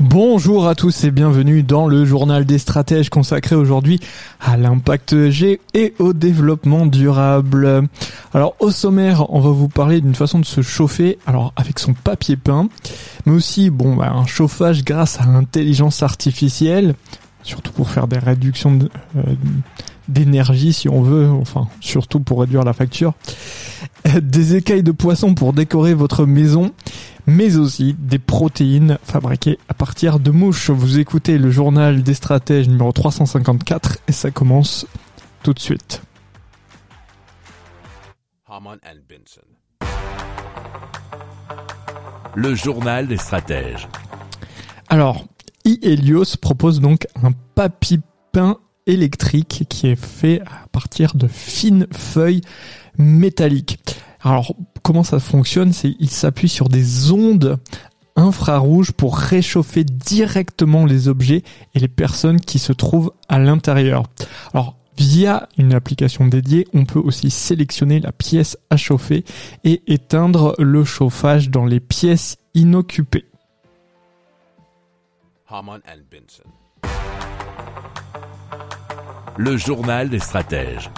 Bonjour à tous et bienvenue dans le journal des stratèges consacré aujourd'hui à l'impact G et au développement durable. Alors au sommaire, on va vous parler d'une façon de se chauffer, alors avec son papier peint, mais aussi bon bah, un chauffage grâce à l'intelligence artificielle, surtout pour faire des réductions euh, d'énergie si on veut, enfin surtout pour réduire la facture, des écailles de poisson pour décorer votre maison, mais aussi des protéines fabriquées à partir de mouches. Vous écoutez le journal des stratèges numéro 354 et ça commence tout de suite. Le journal des stratèges. Alors, iHelios propose donc un papy peint électrique qui est fait à partir de fines feuilles métalliques. Alors, comment ça fonctionne C'est il s'appuie sur des ondes infrarouges pour réchauffer directement les objets et les personnes qui se trouvent à l'intérieur. Alors, via une application dédiée, on peut aussi sélectionner la pièce à chauffer et éteindre le chauffage dans les pièces inoccupées. Le journal des stratèges.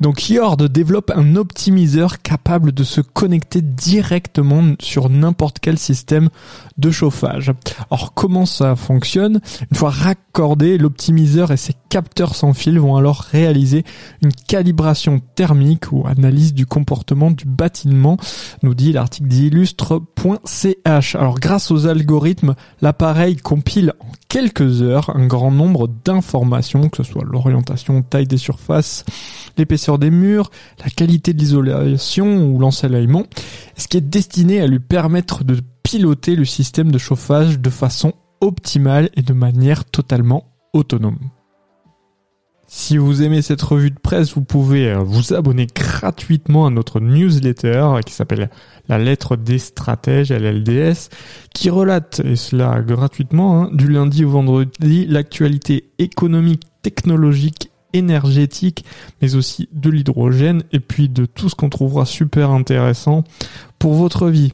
Donc Yord développe un optimiseur capable de se connecter directement sur n'importe quel système de chauffage. Alors comment ça fonctionne? Une fois raccordé, l'optimiseur et ses capteurs sans fil vont alors réaliser une calibration thermique ou analyse du comportement du bâtiment, nous dit l'article d'illustre.ch. Alors grâce aux algorithmes, l'appareil compile en quelques heures un grand nombre d'informations, que ce soit l'orientation, taille des surfaces, l'épaisseur des murs, la qualité de l'isolation ou l'ensoleillement, ce qui est destiné à lui permettre de piloter le système de chauffage de façon optimale et de manière totalement autonome. Si vous aimez cette revue de presse, vous pouvez euh, vous abonner gratuitement à notre newsletter qui s'appelle La lettre des stratèges, LLDS, qui relate, et cela gratuitement, hein, du lundi au vendredi, l'actualité économique, technologique, énergétique, mais aussi de l'hydrogène, et puis de tout ce qu'on trouvera super intéressant pour votre vie.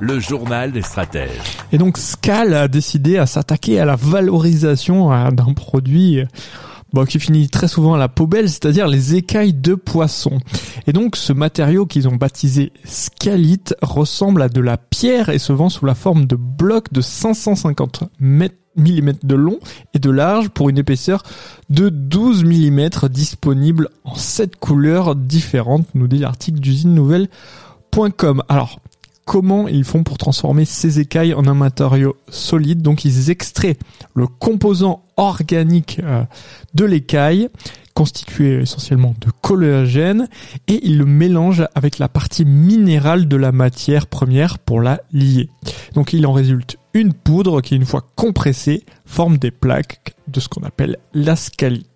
Le journal des stratèges. Et donc Scal a décidé à s'attaquer à la valorisation euh, d'un produit bon, qui finit très souvent à la poubelle, c'est-à-dire les écailles de poisson. Et donc ce matériau qu'ils ont baptisé scalite ressemble à de la pierre et se vend sous la forme de blocs de 550 mm de long et de large pour une épaisseur de 12 mm disponible en 7 couleurs différentes, nous dit l'article d'usine nouvelle.com. Alors, comment ils font pour transformer ces écailles en un matériau solide. Donc ils extraient le composant organique euh, de l'écaille, constitué essentiellement de collagène, et ils le mélangent avec la partie minérale de la matière première pour la lier. Donc il en résulte une poudre qui, une fois compressée, forme des plaques de ce qu'on appelle l'ascalite.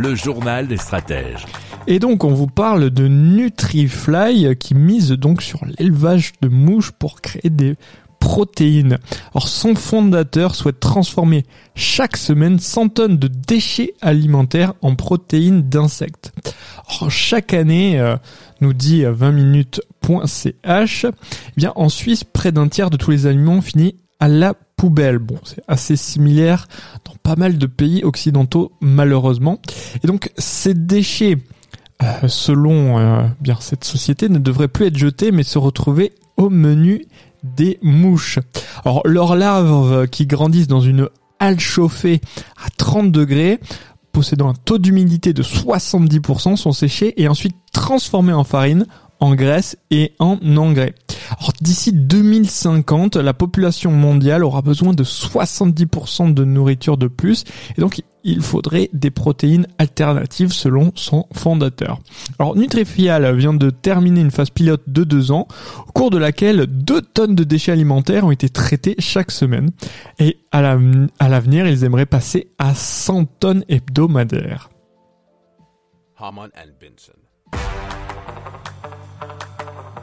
Le journal des stratèges. Et donc on vous parle de Nutrifly qui mise donc sur l'élevage de mouches pour créer des protéines. Or son fondateur souhaite transformer chaque semaine 100 tonnes de déchets alimentaires en protéines d'insectes. Or chaque année, euh, nous dit 20minutes.ch, eh bien en Suisse, près d'un tiers de tous les aliments finit à la poubelle. Bon, c'est assez similaire dans pas mal de pays occidentaux malheureusement. Et donc ces déchets euh, selon euh, bien cette société, ne devraient plus être jetés mais se retrouver au menu des mouches. Alors leurs larves qui grandissent dans une halle chauffée à 30 degrés possédant un taux d'humidité de 70% sont séchées et ensuite transformées en farine, en graisse et en engrais. D'ici 2050, la population mondiale aura besoin de 70% de nourriture de plus et donc il faudrait des protéines alternatives selon son fondateur. Alors Nutrifial vient de terminer une phase pilote de deux ans au cours de laquelle 2 tonnes de déchets alimentaires ont été traités chaque semaine et à l'avenir ils aimeraient passer à 100 tonnes hebdomadaires.